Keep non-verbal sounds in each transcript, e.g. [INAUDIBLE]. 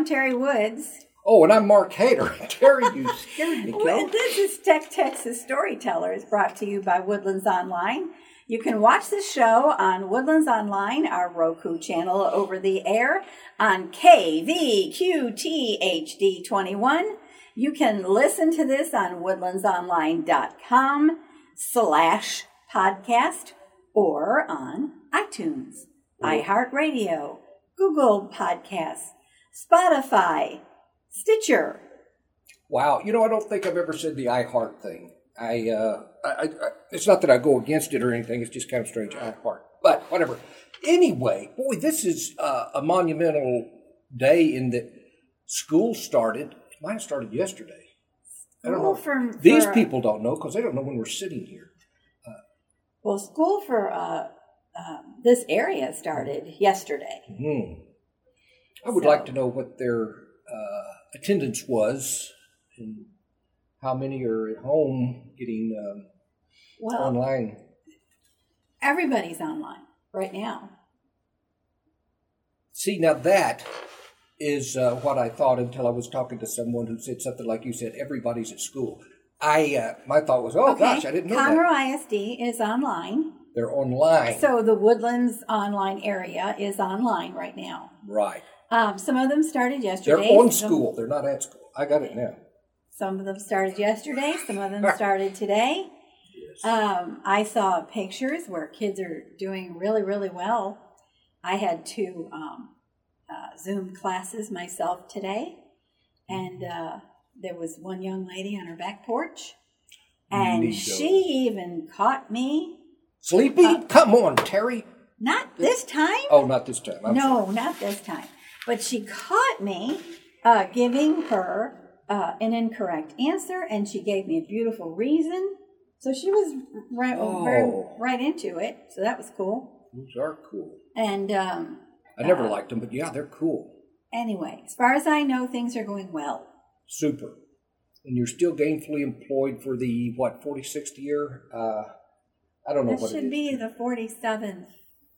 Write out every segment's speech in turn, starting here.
Well, good afternoon. I'm Terry Woods. Oh, and I'm Mark Hader. [LAUGHS] Terry, you scared me, Well, this is Tech Texas Storytellers brought to you by Woodlands Online. You can watch the show on Woodlands Online, our Roku channel over the air on KVQTHD21. You can listen to this on woodlandsonline.com slash podcast or on iTunes, iHeartRadio, Google Podcasts, Spotify, Stitcher, Wow, you know, I don't think I've ever said the I heart thing. I, uh, I, I, it's not that I go against it or anything. It's just kind of strange. I heart, but whatever. Anyway, boy, this is uh, a monumental day in that school started. It might have started yesterday. I don't School know. for- These for- people don't know because they don't know when we're sitting here. Well, school for uh, uh, this area started yesterday. Hmm. I would So- like to know what their uh, attendance was and how many are at home getting um, Well, online. everybody's online right now. See, now that is uh, what I thought until I was talking to someone who said something like you said, everybody's at school. I uh, my thought was, oh gosh, I didn't know Conroe that. ISD is online. They're online, So the Woodlands online area is online right now. right? Um, some of them started yesterday. They're on some- school. They're not at school. I got it now. Some of them started yesterday. Some of them started today. Um, I saw pictures where kids are doing really, really well. I had two um, uh, Zoom classes myself today, and uh, there was one young lady on her back porch, and she even caught me. Sleepy? Uh, Come on, Terry. Not this time. Oh, not this time. I'm sorry. No, not this time. But she caught me uh, giving her uh, an incorrect answer, and she gave me a beautiful reason. So she was right, very, Oh. right into it. So that was cool. Those are cool. And um, I never Uh, liked them, but yeah, they're cool. anyway, as far as I know, things are going well. Super. And you're still gainfully employed for the what 46th year? Uh, I don't know This what it should be the 47th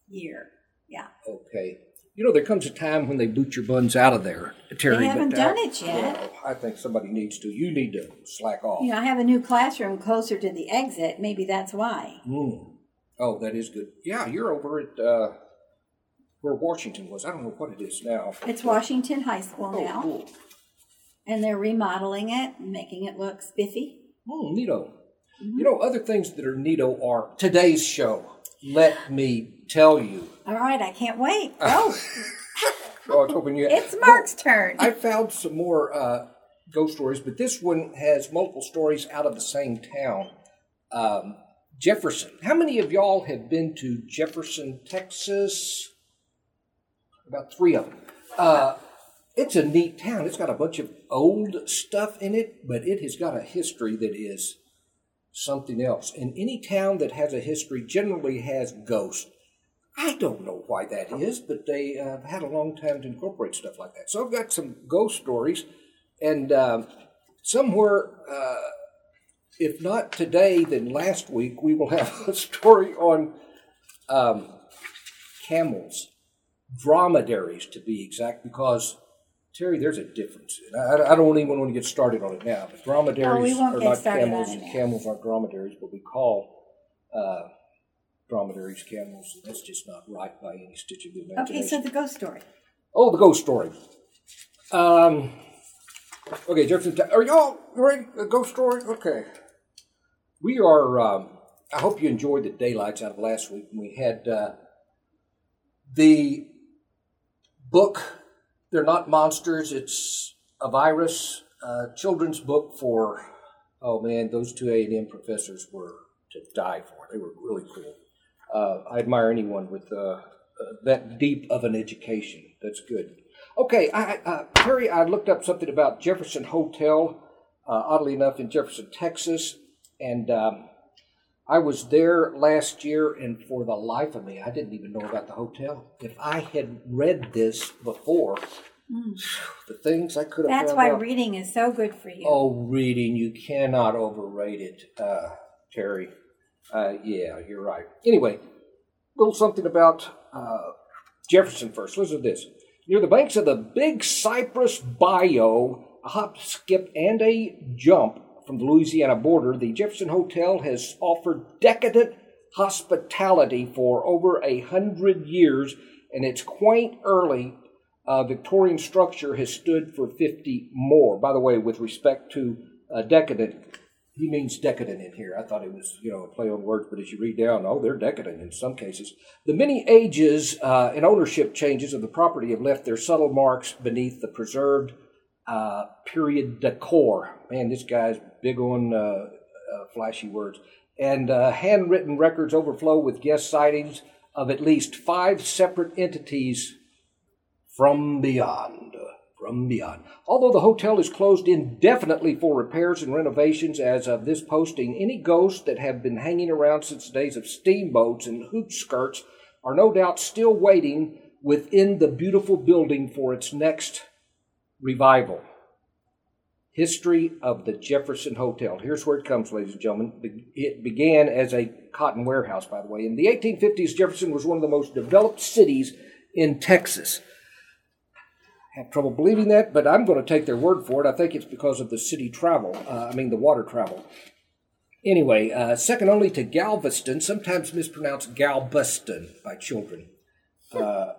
year. Yeah. Okay. You know, there comes a time when they boot your buns out of there, Terry. They haven't done it yet. I think somebody needs to. You need to slack off. You know, I have a new classroom closer to the exit. Maybe that's why. Mm. Oh, that is good. Yeah, you're over at uh, where Washington was. I don't know what it is now. It's Washington High School Oh, now. cool. and they're remodeling it making it look spiffy. Oh, neato. You know, other things that are neato are today's show. Let me tell you. All right, I can't wait. Go. Oh, [LAUGHS] I was hoping you. it's Mark's turn. I found some more uh, ghost stories, but this one has multiple stories out of the same town. Um, Jefferson. How many of y'all have been to Jefferson, Texas? About three of them. Uh, it's a neat town. It's got a bunch of old stuff in it, but it has got a history that is something else. And any town that has a history generally has ghosts. I don't know why that is, but they uh, have had a long time to incorporate stuff like that. So I've got some ghost stories, and um, somewhere, uh, if not today, then last week, we will have [LAUGHS] a story on um, camels, dromedaries to be exact, because Terry, there's a difference. And I, I don't even want to get started on it now, but dromedaries won't are not camels, and camels aren't dromedaries, but we call uh, dromedaries camels. and That's just not right by any stitch of the imagination. okay, so the ghost story. Oh, the ghost story. Um. Okay, Jefferson. Are y'all ready? The ghost story. Okay. We are. Um, I hope you enjoyed the daylights out of last week. We had uh, the book. They're not monsters. It's a virus. Uh, children's book for. Oh man, those two A and M professors were to die for. They were really cool. Uh, I admire anyone with uh, uh, that deep of an education. That's good. Okay, I, uh, Terry, I looked up something about Jefferson Hotel, uh, oddly enough, in Jefferson, Texas, and um, I was there last year, and for the life of me, I didn't even know about the hotel. If I had read this before, the things I could have That's why out. reading is so good for you. Oh, reading, you cannot overrate it, uh, Terry. Uh, yeah, you're right. Anyway, a little something about uh, Jefferson first. Listen to this. Near the banks of the Big Cypress Bayou, a hop, skip, and a jump from the Louisiana border, the Jefferson Hotel has offered decadent hospitality for over a hundred years, and its quaint early uh, Victorian structure has stood for 50 more. By the way, with respect to uh, decadent, he means decadent in here. I thought it was, you know, a play on words, but as you read down, oh, they're decadent in some cases. The many ages uh, and ownership changes of the property have left their subtle marks beneath the preserved uh, period decor. Man, this guy's big on uh, uh flashy words. And uh, handwritten records overflow with guest sightings of at least five separate entities from beyond from beyond. Although the hotel is closed indefinitely for repairs and renovations as of this posting, any ghosts that have been hanging around since the days of steamboats and hoop skirts are no doubt still waiting within the beautiful building for its next revival. History of the Jefferson Hotel. Here's where it comes, ladies and gentlemen. It began as a cotton warehouse, by the way. In the 1850s, Jefferson was one of the most developed cities in Texas I have trouble believing that, but I'm going to take their word for it. I think it's because of the city travel, uh, I mean, the water travel. Anyway, uh, second only to Galveston, sometimes mispronounced Galveston by children. Uh,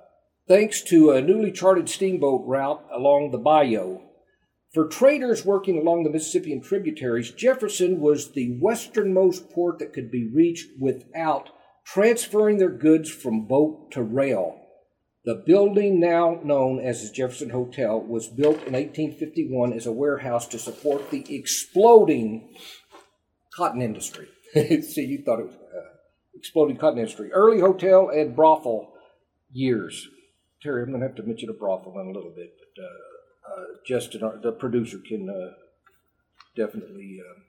thanks to a newly charted steamboat route along the bayou. For traders working along the Mississippian tributaries, Jefferson was the westernmost port that could be reached without transferring their goods from boat to rail. The building, now known as the Jefferson Hotel, was built in 1851 as a warehouse to support the exploding cotton industry. [LAUGHS] See, you thought it was uh, exploding cotton industry. Early hotel and brothel years. Terry, I'm going to have to mention a brothel in a little bit, but uh, uh, Justin, the producer, can uh, definitely, uh,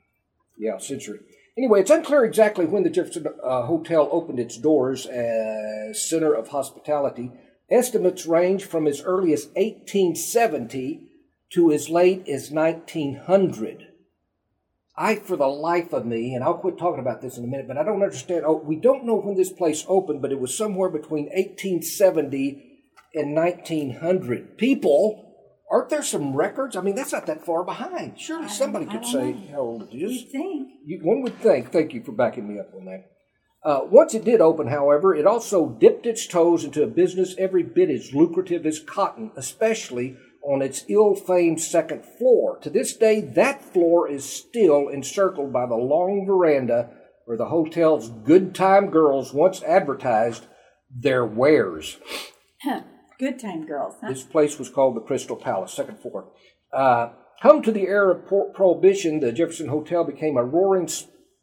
yeah, censor it. Anyway, it's unclear exactly when the Jefferson uh, Hotel opened its doors as center of hospitality. Estimates range from as early as 1870 to as late as 1900. I, for the life of me, and I'll quit talking about this in a minute, but I don't understand. Oh, we don't know when this place opened, but it was somewhere between 1870 and 1900. People, aren't there some records? I mean, that's not that far behind. Surely somebody could say know. how old it is. You'd think. You, one would think. Thank you for backing me up on that. Uh, once it did open, however, it also dipped its toes into a business every bit as lucrative as cotton, especially on its ill famed second floor. To this day, that floor is still encircled by the long veranda where the hotel's good time girls once advertised their wares. [CLEARS THROAT] Good time girls. Huh? This place was called the Crystal Palace, second floor. Uh, come to the era of Prohibition, the Jefferson Hotel became a roaring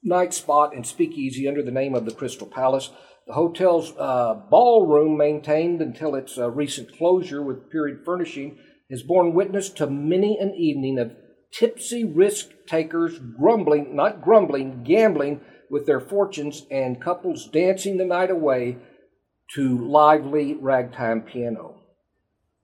night spot and speakeasy under the name of the Crystal Palace. The hotel's uh, ballroom, maintained until its uh, recent closure with period furnishing, has borne witness to many an evening of tipsy risk takers grumbling, not grumbling, gambling with their fortunes, and couples dancing the night away to lively ragtime piano.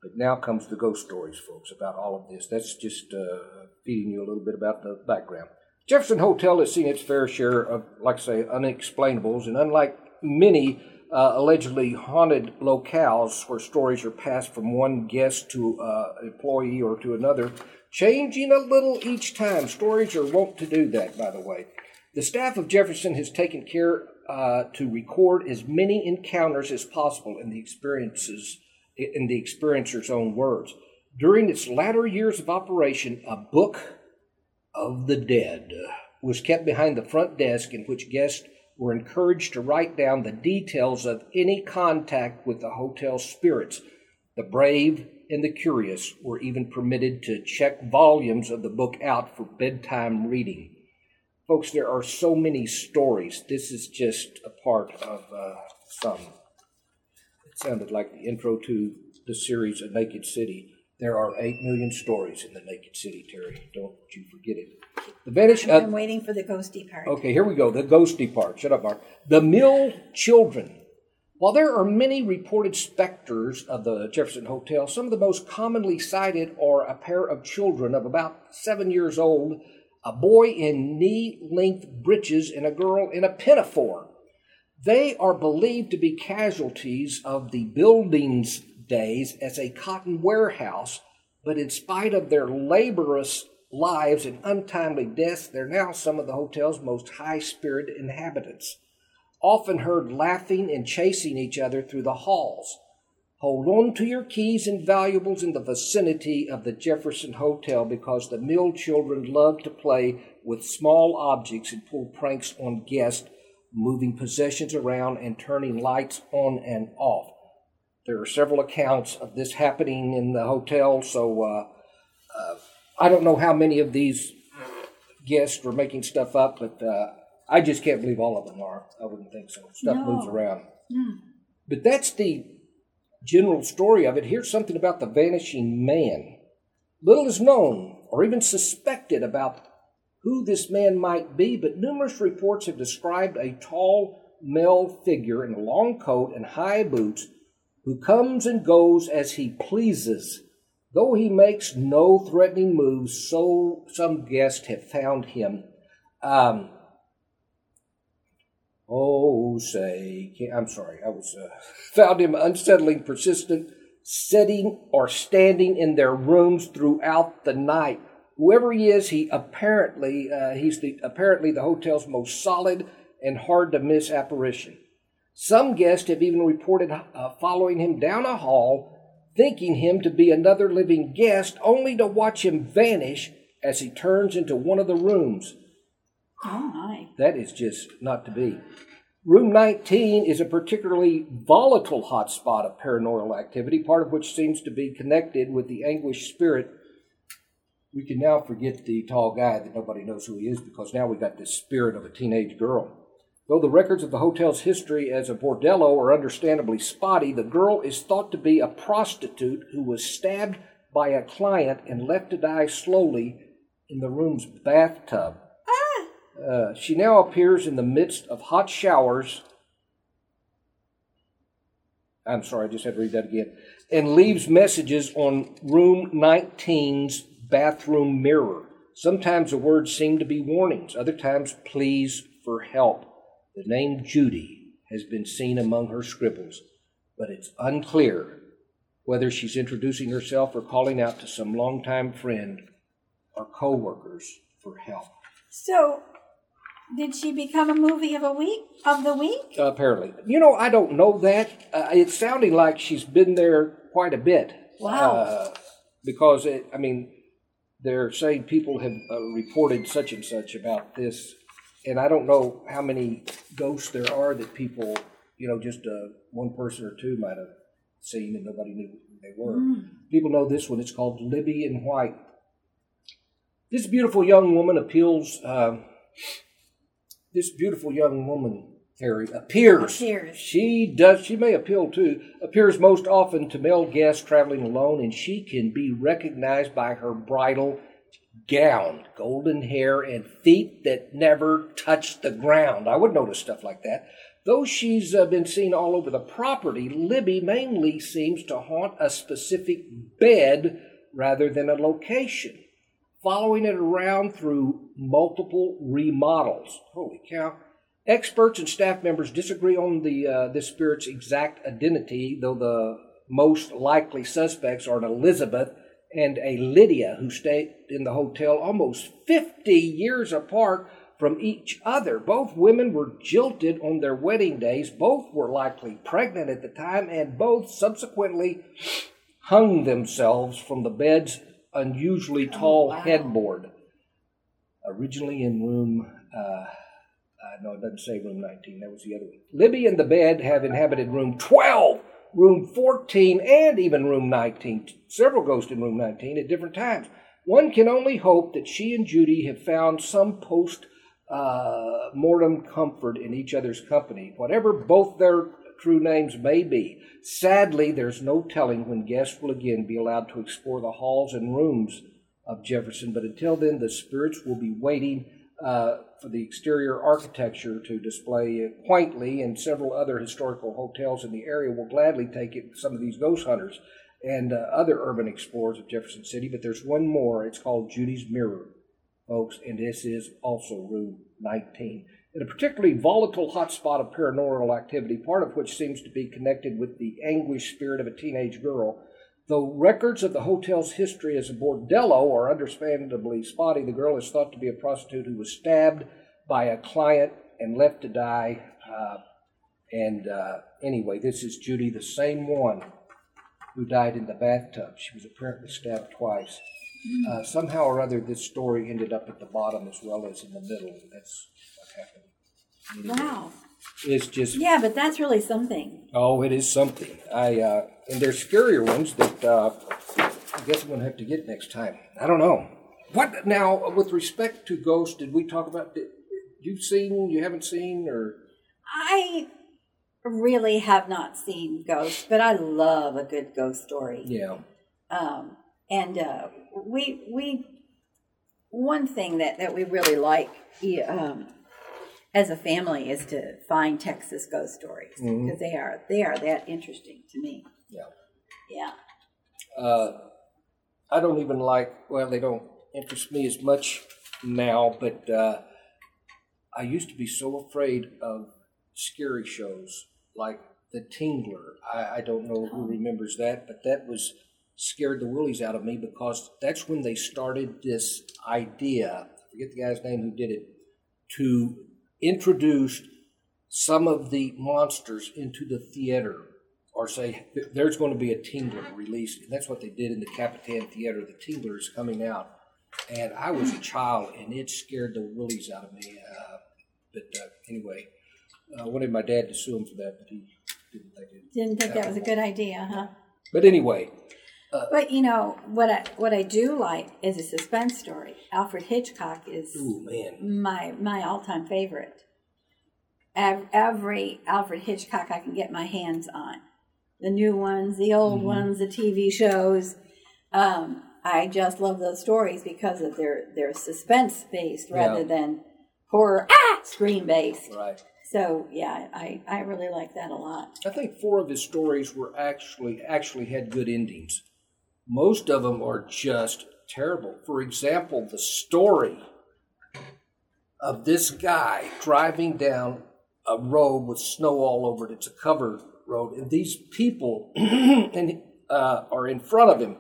But now comes the ghost stories, folks, about all of this. That's just uh, feeding you a little bit about the background. Jefferson Hotel has seen its fair share of, like I say, unexplainables, and unlike many uh, allegedly haunted locales where stories are passed from one guest to uh, employee or to another, changing a little each time. Stories are wont to do that, by the way. The staff of Jefferson has taken care uh, to record as many encounters as possible in the experiences in the experiencer's own words. During its latter years of operation, a book of the Dead was kept behind the front desk in which guests were encouraged to write down the details of any contact with the hotel spirits. The brave and the curious were even permitted to check volumes of the book out for bedtime reading. Folks, there are so many stories. This is just a part of uh, some. It sounded like the intro to the series A Naked City. There are 8 million stories in the Naked City, Terry. Don't you forget it. The vanish. Uh, I'm waiting for the ghosty part. Okay, here we go. The ghosty part. Shut up, Mark. The Mill Children. While there are many reported specters of the Jefferson Hotel, some of the most commonly cited are a pair of children of about seven years old, a boy in knee length breeches, and a girl in a pinafore. They are believed to be casualties of the building's days as a cotton warehouse, but in spite of their laborious lives and untimely deaths, they're now some of the hotel's most high spirited inhabitants, often heard laughing and chasing each other through the halls. Hold on to your keys and valuables in the vicinity of the Jefferson Hotel because the mill children love to play with small objects and pull pranks on guests, moving possessions around and turning lights on and off. There are several accounts of this happening in the hotel, so uh, uh, I don't know how many of these guests are making stuff up, but uh, I just can't believe all of them are. I wouldn't think so. Stuff No. moves around. Hmm. But that's the general story of it. Here's something about the vanishing man. Little is known or even suspected about who this man might be, but numerous reports have described a tall male figure in a long coat and high boots who comes and goes as he pleases. Though he makes no threatening moves, so some guests have found him. Um, Oh, say, I'm sorry, I was uh, [LAUGHS] found him unsettling, persistent, sitting or standing in their rooms throughout the night. Whoever he is, he apparently uh, he's the apparently the hotel's most solid and hard to miss apparition. Some guests have even reported uh, following him down a hall, thinking him to be another living guest, only to watch him vanish as he turns into one of the rooms. Oh my. That is just not to be. Room 19 is a particularly volatile hotspot of paranormal activity, part of which seems to be connected with the anguished spirit. We can now forget the tall guy that nobody knows who he is because now we've got this spirit of a teenage girl. Though the records of the hotel's history as a bordello are understandably spotty, the girl is thought to be a prostitute who was stabbed by a client and left to die slowly in the room's bathtub. Uh, she now appears in the midst of hot showers. I'm sorry, I just had to read that again. And leaves messages on room 19's bathroom mirror. Sometimes the words seem to be warnings, other times pleas for help. The name Judy has been seen among her scribbles, but it's unclear whether she's introducing herself or calling out to some longtime friend or co-workers for help. So, did she become a movie of a week of the week? Apparently, you know, I don't know that. Uh, it's sounding like she's been there quite a bit. Wow. Uh, because it, I mean, they're saying people have uh, reported such and such about this, and I don't know how many ghosts there are that people, you know, just uh, one person or two might have seen and nobody knew who they were. People know this one. It's called Libby in White. This beautiful young woman appeals. This beautiful young woman, Harry, appears. Appears. She does. She may appeal to Appears most often to male guests traveling alone, and she can be recognized by her bridal gown, golden hair, and feet that never touch the ground. I would notice stuff like that. Though she's uh, been seen all over the property, Libby mainly seems to haunt a specific bed rather than a location following it around through multiple remodels. Holy cow. Experts and staff members disagree on the uh, this spirit's exact identity, though the most likely suspects are an Elizabeth and a Lydia who stayed in the hotel almost 50 years apart from each other. Both women were jilted on their wedding days, both were likely pregnant at the time, and both subsequently hung themselves from the bed's unusually tall wow. headboard. Originally in room, uh, uh, no, it doesn't say room 19, that was the other one. Libby and the bed have inhabited room 12, room 14, and even room 19. Several ghosts in room 19 at different times. One can only hope that she and Judy have found some post uh, mortem comfort in each other's company, whatever both their true names may be. Sadly, there's no telling when guests will again be allowed to explore the halls and rooms of Jefferson, but until then, the spirits will be waiting uh, for the exterior architecture to display it quaintly, and several other historical hotels in the area will gladly take it, some of these ghost hunters and uh, other urban explorers of Jefferson City. But there's one more. It's called Judy's Mirror, folks, and this is also room 19. in a particularly volatile hotspot of paranormal activity, part of which seems to be connected with the anguished spirit of a teenage girl. Though records of the hotel's history as a bordello are understandably spotty, the girl is thought to be a prostitute who was stabbed by a client and left to die. Uh, and uh, anyway, this is Judy, the same one who died in the bathtub. She was apparently stabbed twice. Uh, somehow or other, this story ended up at the bottom as well as in the middle. That's what happened. Wow. It's just Yeah, but that's really something. Oh, it is something. I uh, and there's scarier ones that uh, I guess I'm gonna have to get next time. I don't know. What now? With respect to ghosts, did we talk about? Did, you've seen? You haven't seen? Or I really have not seen ghosts, but I love a good ghost story. yeah, Um, and uh, we we one thing that that we really like yeah, um, as a family is to find Texas ghost stories because they are they are that interesting to me. yeah. Yeah. Uh, I don't even like. Well, they don't interest me as much now, but uh, I used to be so afraid of scary shows like The Tingler. I, I don't know who remembers that, but that was scared the willies out of me because that's when they started this idea. I forget the guy's name who did it to introduce some of the monsters into the theater or say there's going to be a Tingler released. And that's what they did in the Capitan Theater. The Tingler is coming out. And I was a child, and it scared the willies out of me. Uh, but uh, anyway, I wanted my dad to sue him for that, but he didn't think it. Didn't think that was a good idea, huh? But anyway, But you know what I what I do like is a suspense story. Alfred Hitchcock is ooh man, my my all time favorite. Every Alfred Hitchcock I can get my hands on, the new ones, the old ones, the TV shows. Um, I just love those stories because of their their suspense based rather Yeah. than horror ah scream based. right. So yeah, I I really like that a lot. I think four of his stories were actually actually had good endings. Most of them are just terrible. For example, the story of this guy driving down a road with snow all over it. It's a covered road, and these people [CLEARS THROAT] and uh, are in front of him,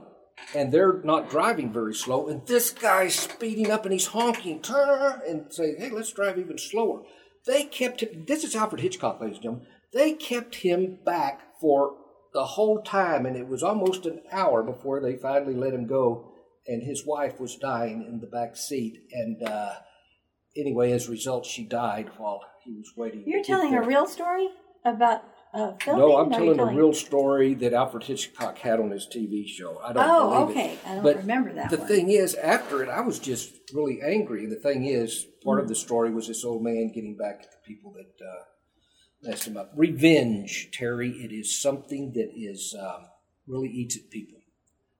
and they're not driving very slow. And this guy's speeding up and he's honking, turn and saying, "Hey, let's drive even slower." They kept him. This is Alfred Hitchcock, ladies and gentlemen. They kept him back for the whole time, and it was almost an hour before they finally let him go. And his wife was dying in the back seat, and uh, anyway, as a result, she died while he was waiting. You're telling a real story about uh. No, I'm telling a real story that Alfred Hitchcock had on his TV show. I don't Oh, believe okay. it. I don't but remember that The one. thing is, after it, I was just really angry. The thing is, part Mm. of the story was this old man getting back at the people that uh, messed him up. Revenge, Terry. It is something that is um, really eats at people.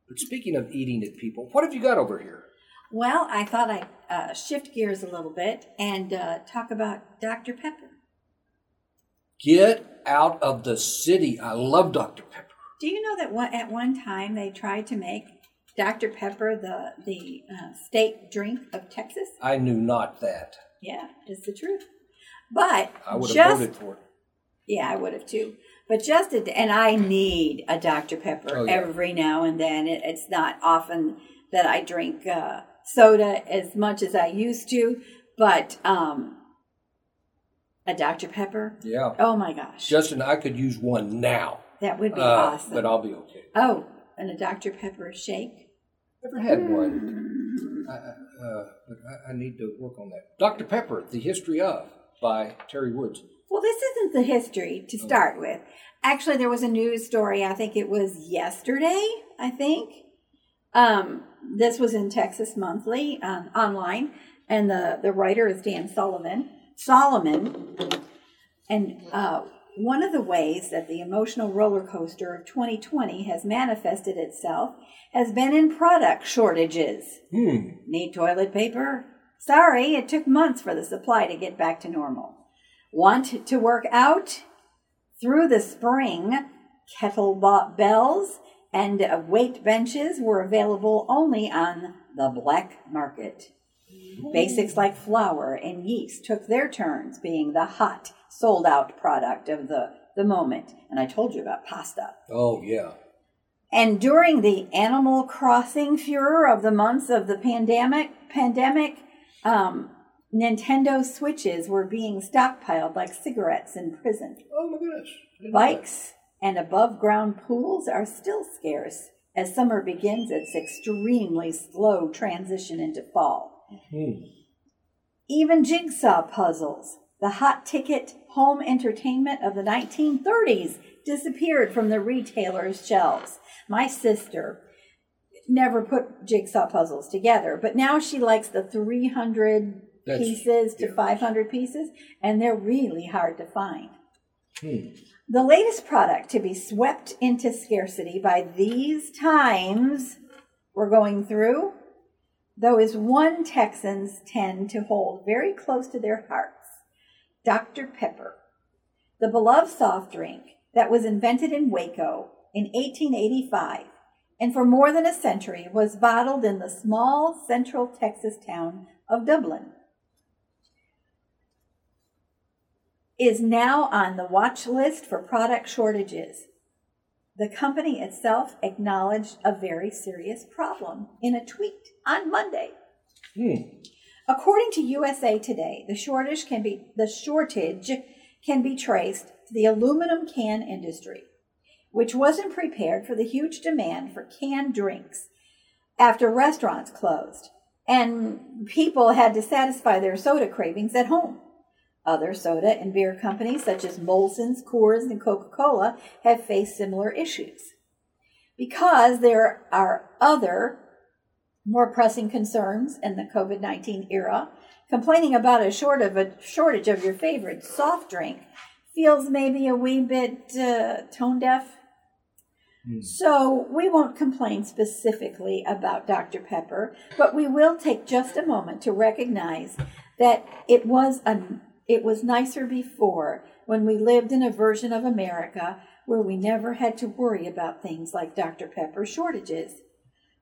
But speaking of eating at people, what have you got over here? Well, I thought I'd uh, shift gears a little bit and uh, talk about Dr. Pepper. Get out of the city. I love Dr. Pepper. Do you know that one, at one time they tried to make Dr. Pepper the the uh, state drink of Texas? I knew not that. Yeah, it's the truth. But I would have voted for it. Yeah, I would have too. But just a, and I need a Dr. Pepper Oh, yeah. every now and then. It, it's not often that I drink uh, soda as much as I used to, but um, a Dr. Pepper. Yeah. Oh my gosh, Justin, I could use one now. that would be Uh, awesome. But I'll be okay. oh, and a Dr. Pepper shake. Never had one. I, uh, but I, I need to work on that. Dr. Pepper, The History of, by Terry Woods. Well, this isn't the history to start with. Actually, there was a news story. I think it was yesterday. I think um, this was in Texas Monthly um, online, and the the writer is Dan Sullivan Solomon. And uh, one of the ways that the emotional roller coaster of 2020 has manifested itself has been in product shortages. Hmm. Need toilet paper? Sorry, it took months for the supply to get back to normal. Want to work out? Through the spring, kettlebell bells and weight benches were available only on the black market. Basics like flour and yeast took their turns being the hot, sold out product of the, the moment. And I told you about pasta. Oh, yeah. And during the Animal Crossing furor of the months of the pandemic, pandemic, um, Nintendo Switches were being stockpiled like cigarettes in prison. Oh, my goodness. Bikes and above ground pools are still scarce as summer begins its extremely slow transition into fall. Hmm. Even jigsaw puzzles, the hot ticket home entertainment of the 1930s, disappeared from the retailers' shelves. My sister never put jigsaw puzzles together, but now she likes the 300 That's- pieces to yeah. 500 pieces, and they're really hard to find. Hmm. The latest product to be swept into scarcity by these times we're going through, though, is one Texans tend to hold very close to their hearts Dr. Pepper, the beloved soft drink that was invented in Waco in 1885 and for more than a century was bottled in the small central Texas town of Dublin. Is now on the watch list for product shortages. The company itself acknowledged a very serious problem in a tweet on Monday. Hmm. According to USA Today, the shortage can be the shortage can be traced to the aluminum can industry, which wasn't prepared for the huge demand for canned drinks after restaurants closed and people had to satisfy their soda cravings at home. Other soda and beer companies such as Molson's, Coors, and Coca-Cola have faced similar issues. Because there are other more pressing concerns in the COVID 19 era, complaining about a, short of a shortage of your favorite soft drink feels maybe a wee bit uh, tone deaf. So we won't complain specifically about Dr. Pepper, but we will take just a moment to recognize that it was a, it was nicer before when we lived in a version of America where we never had to worry about things like Dr. Pepper shortages.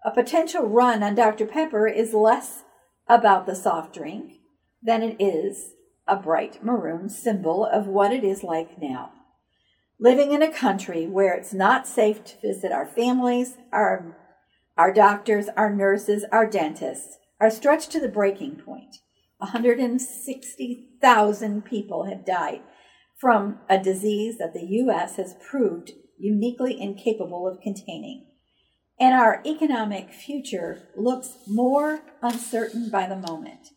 A potential run on Dr. Pepper is less about the soft drink than it is a bright maroon symbol of what it is like now. Living in a country where it's not safe to visit our families, our, our doctors, our nurses, our dentists are stretched to the breaking point. 160,000 people have died from a disease that the U.S. has proved uniquely incapable of containing and our economic future looks more uncertain by the moment.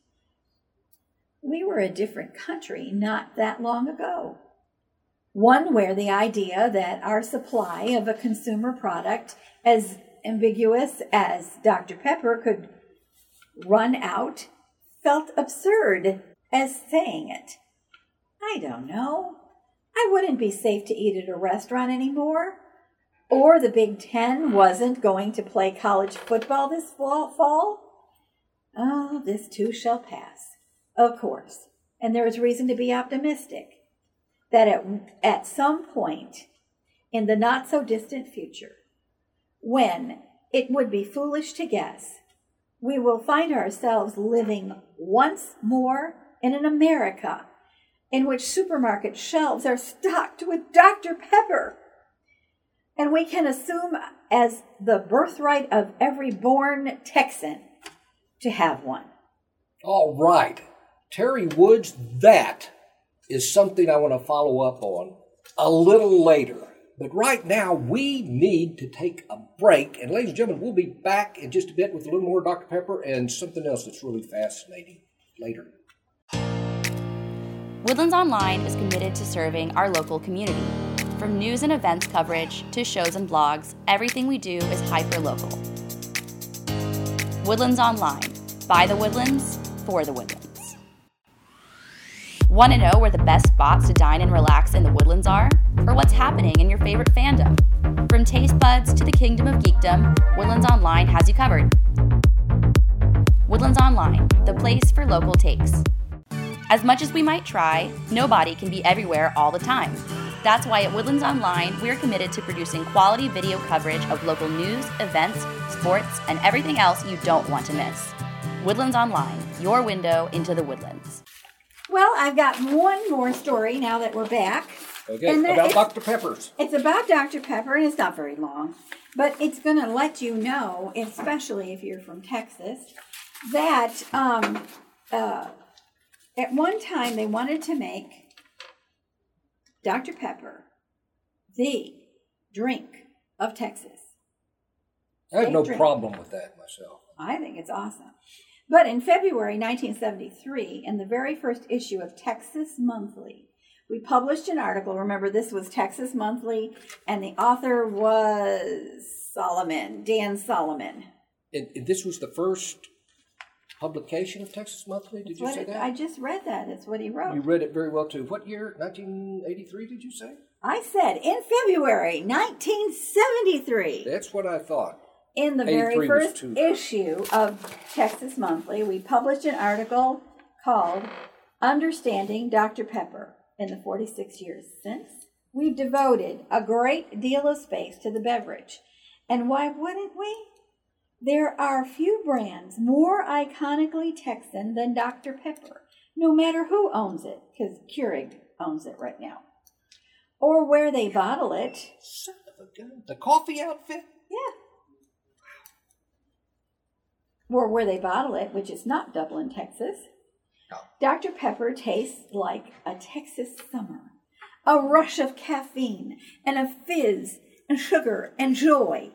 We were a different country not that long ago. One where the idea that our supply of a consumer product as ambiguous as Dr. Pepper could run out felt absurd as saying it. I don't know. I wouldn't be safe to eat at a restaurant anymore or the Big Ten wasn't going to play college football this fall? Oh, this too shall pass. Of course. And there is reason to be optimistic that at, at some point in the not so distant future, when it would be foolish to guess, we will find ourselves living once more in an America in which supermarket shelves are stocked with Dr. Pepper and we can assume as the birthright of every born Texan to have one. All right. Terry Woods, that is something I want to follow up on a little later. But right now, we need to take a break. And ladies and gentlemen, we'll be back in just a bit with a little more Dr. Pepper and something else that's really fascinating later. Woodlands Online is committed to serving our local community. From news and events coverage to shows and blogs, everything we do is hyper local. Woodlands Online. By the Woodlands, for the Woodlands. Want to know where the best spots to dine and relax in the Woodlands are? Or what's happening in your favorite fandom? From taste buds to the kingdom of geekdom, Woodlands Online has you covered. Woodlands Online, the place for local takes. As much as we might try, nobody can be everywhere all the time. That's why at Woodlands Online, we're committed to producing quality video coverage of local news, events, sports, and everything else you don't want to miss. Woodlands Online, your window into the woodlands. Well, I've got one more story now that we're back. Okay, And about Dr. Peppers. It's about Dr. Pepper, and it's not very long, but it's going to let you know, especially if you're from Texas, that um, uh, at one time they wanted to make Dr. Pepper the drink of Texas. I have no drink. problem with that myself. I think it's awesome. But in February 1973, in the very first issue of Texas Monthly, we published an article. Remember, this was Texas Monthly, and the author was Solomon, Dan Solomon. And, and this was the first publication of Texas Monthly. Did you say it- that? I just read that. It's what he wrote. you read it very well too. What year? 1983? Did you say? I said in February 1973. That's what I thought. In the very first issue of Texas Monthly, we published an article called Understanding Dr. Pepper in the 46 years since. We've devoted a great deal of space to the beverage. And why wouldn't we? There are few brands more iconically Texan than Dr. Pepper, no matter who owns it, because Keurig owns it right now, or where they bottle it. Son of a gun. The coffee outfit? Yeah. Or where they bottle it, which is not Dublin, Texas. No. Dr. Pepper tastes like a Texas summer, a rush of caffeine and a fizz and sugar and joy.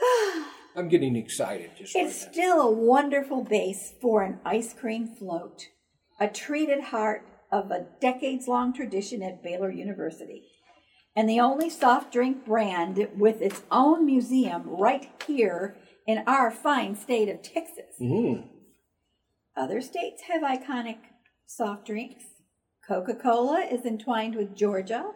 [SIGHS] I'm getting excited just It's now. still a wonderful base for an ice cream float, a treated heart of a decades long tradition at Baylor University, and the only soft drink brand with its own museum right here in our fine state of Texas. Mhm. Other states have iconic soft drinks. Coca Cola is entwined with Georgia.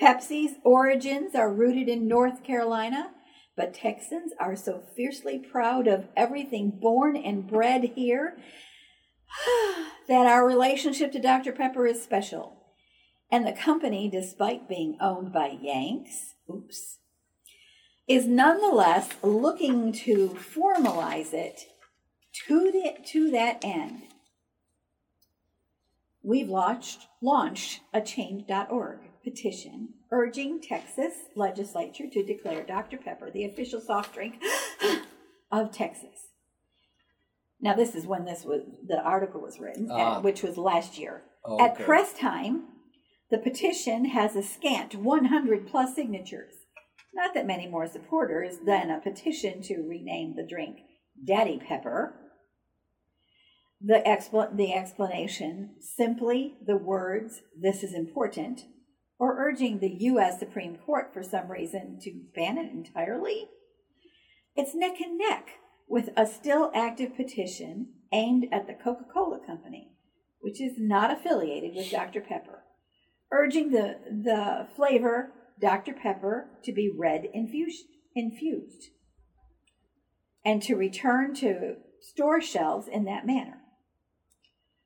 Pepsi's origins are rooted in North Carolina, but Texans are so fiercely proud of everything born and bred here [SIGHS] that our relationship to Dr. Pepper is special. And the company, despite being owned by Yanks, oops, is nonetheless looking to formalize it to the to that end. We've launched launched a change.org petition urging Texas legislature to declare Dr. Pepper the official soft drink [GASPS] of Texas. Now this is when this was the article was written, Ah. which was last year. Oh, At press time, the petition has a scant 100 plus signatures. Not that many more supporters than a petition to rename the drink Daddy Pepper. The, expl- the explanation simply the words, this is important, or urging the U.S. Supreme Court for some reason to ban it entirely. It's neck and neck with a still active petition aimed at the Coca Cola Company, which is not affiliated with Dr. Pepper, urging the, the flavor Dr. Pepper to be red infused, infused and to return to store shelves in that manner.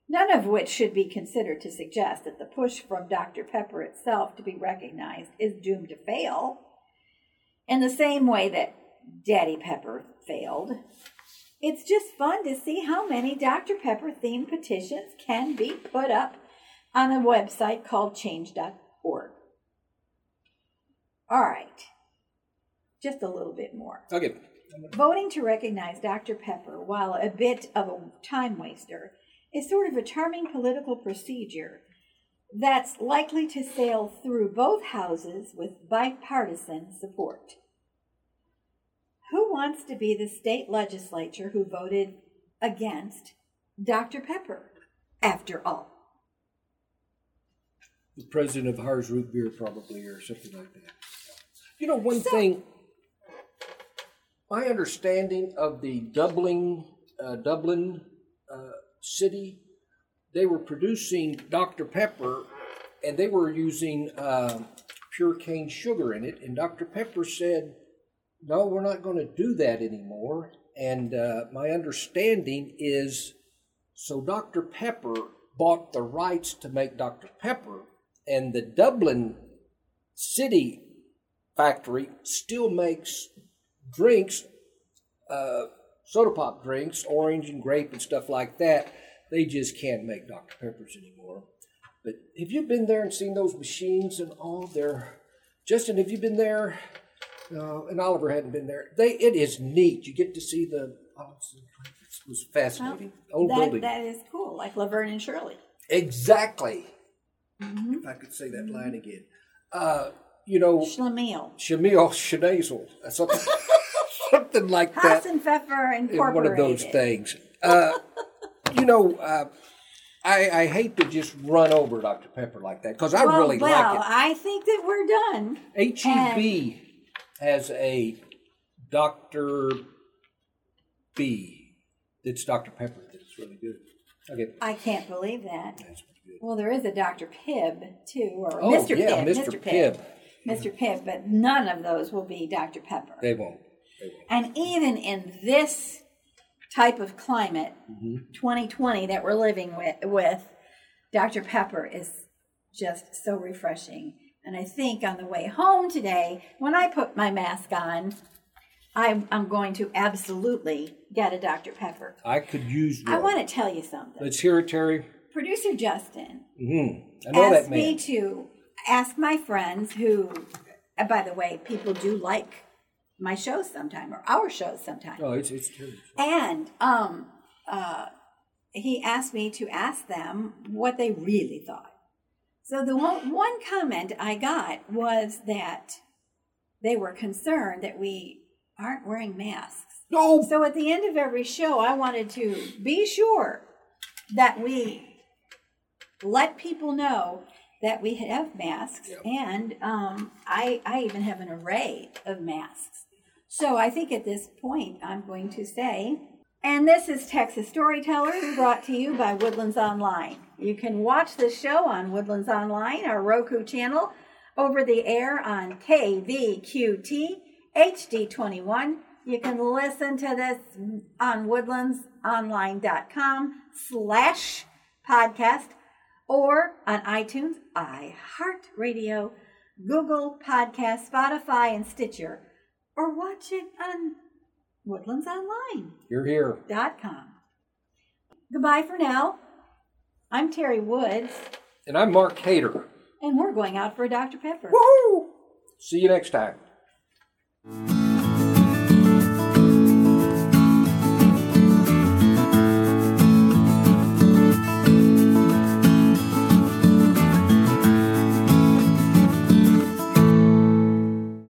None of which should be considered to suggest that the push from Dr. Pepper itself to be recognized is doomed to fail. In the same way that Daddy Pepper failed, it's just fun to see how many Dr. Pepper themed petitions can be put up on a website called change.org. All right, just a little bit more. Okay. Voting to recognize Dr. Pepper, while a bit of a time waster, is sort of a charming political procedure that's likely to sail through both houses with bipartisan support. Who wants to be the state legislature who voted against Dr. Pepper, after all? The president of Hars Root Beer, probably, or something like that. You know, one So- thing, my understanding of the Dublin, uh, Dublin uh, city, they were producing Dr. Pepper and they were using uh, pure cane sugar in it. And Dr. Pepper said, no, we're not going to do that anymore. And uh, my understanding is so Dr. Pepper bought the rights to make Dr. Pepper, and the Dublin city factory still makes drinks uh, soda pop drinks, orange and grape and stuff like that. They just can't make Dr. Peppers anymore. But have you been there and seen those machines and all? They're Justin. Have you been there? Uh, and Oliver hadn't been there. They it is neat. You get to see the. Oh, it was fascinating. Old that, building. that is cool, like Laverne and Shirley. Exactly. If I could say that line again. Uh, you know, Schlemiel. Shamil Shanazel, something, [LAUGHS] something like that. Hasenpfeffer in Incorporated. one of those things. Uh, you know, uh, I, I hate to just run over Dr. Pepper like that because I well, really well, like I think that we're done. it. HEB has a Dr. B It's Dr. Pepper that's really good. Okay. I can't believe that. That's pretty good. Well, there is a Dr. Pibb too, or Oh, Mr. yeah, Pibb, Mr. Pibb. Mr. Pibb, but none of those will be Dr. Pepper. They won't. They won't. And even in this type of climate, Mm-hmm. 2020 that we're living with, with, Dr. Pepper is just so refreshing. And I think on the way home today, when I put my mask on, I'm, I'm going to absolutely get a Dr. Pepper. I could use one. I want to tell you something. Let's hear it, Terry. Producer Justin Mm-hmm. Asked me to ask my friends who, uh, by the way, people do like my shows sometime or our shows sometime. Oh, it's, it's terrible. And um, uh, he asked me to ask them what they really thought. So the one, one comment I got was that they were concerned that we aren't wearing masks. No, So at the end of every show, I wanted to be sure that we let people know that we have masks, Yep. and um, I, I even have an array of masks. So I think at this point, I'm going to say, and this is Texas Storytellers brought to you by Woodlands Online. You can watch the show on Woodlands Online, our Roku channel, over the air on KVQT HD21. You can listen to this on woodlandsonline.com slash podcast or on iTunes, iHeartRadio, Google Podcast, Spotify, and Stitcher, or watch it on woodlandsonline.com. you're here. Dot com. Goodbye for now. I'm Terry Woods, And I'm Mark Hader. and we're going out for a Dr. Pepper. Woohoo! See you next time.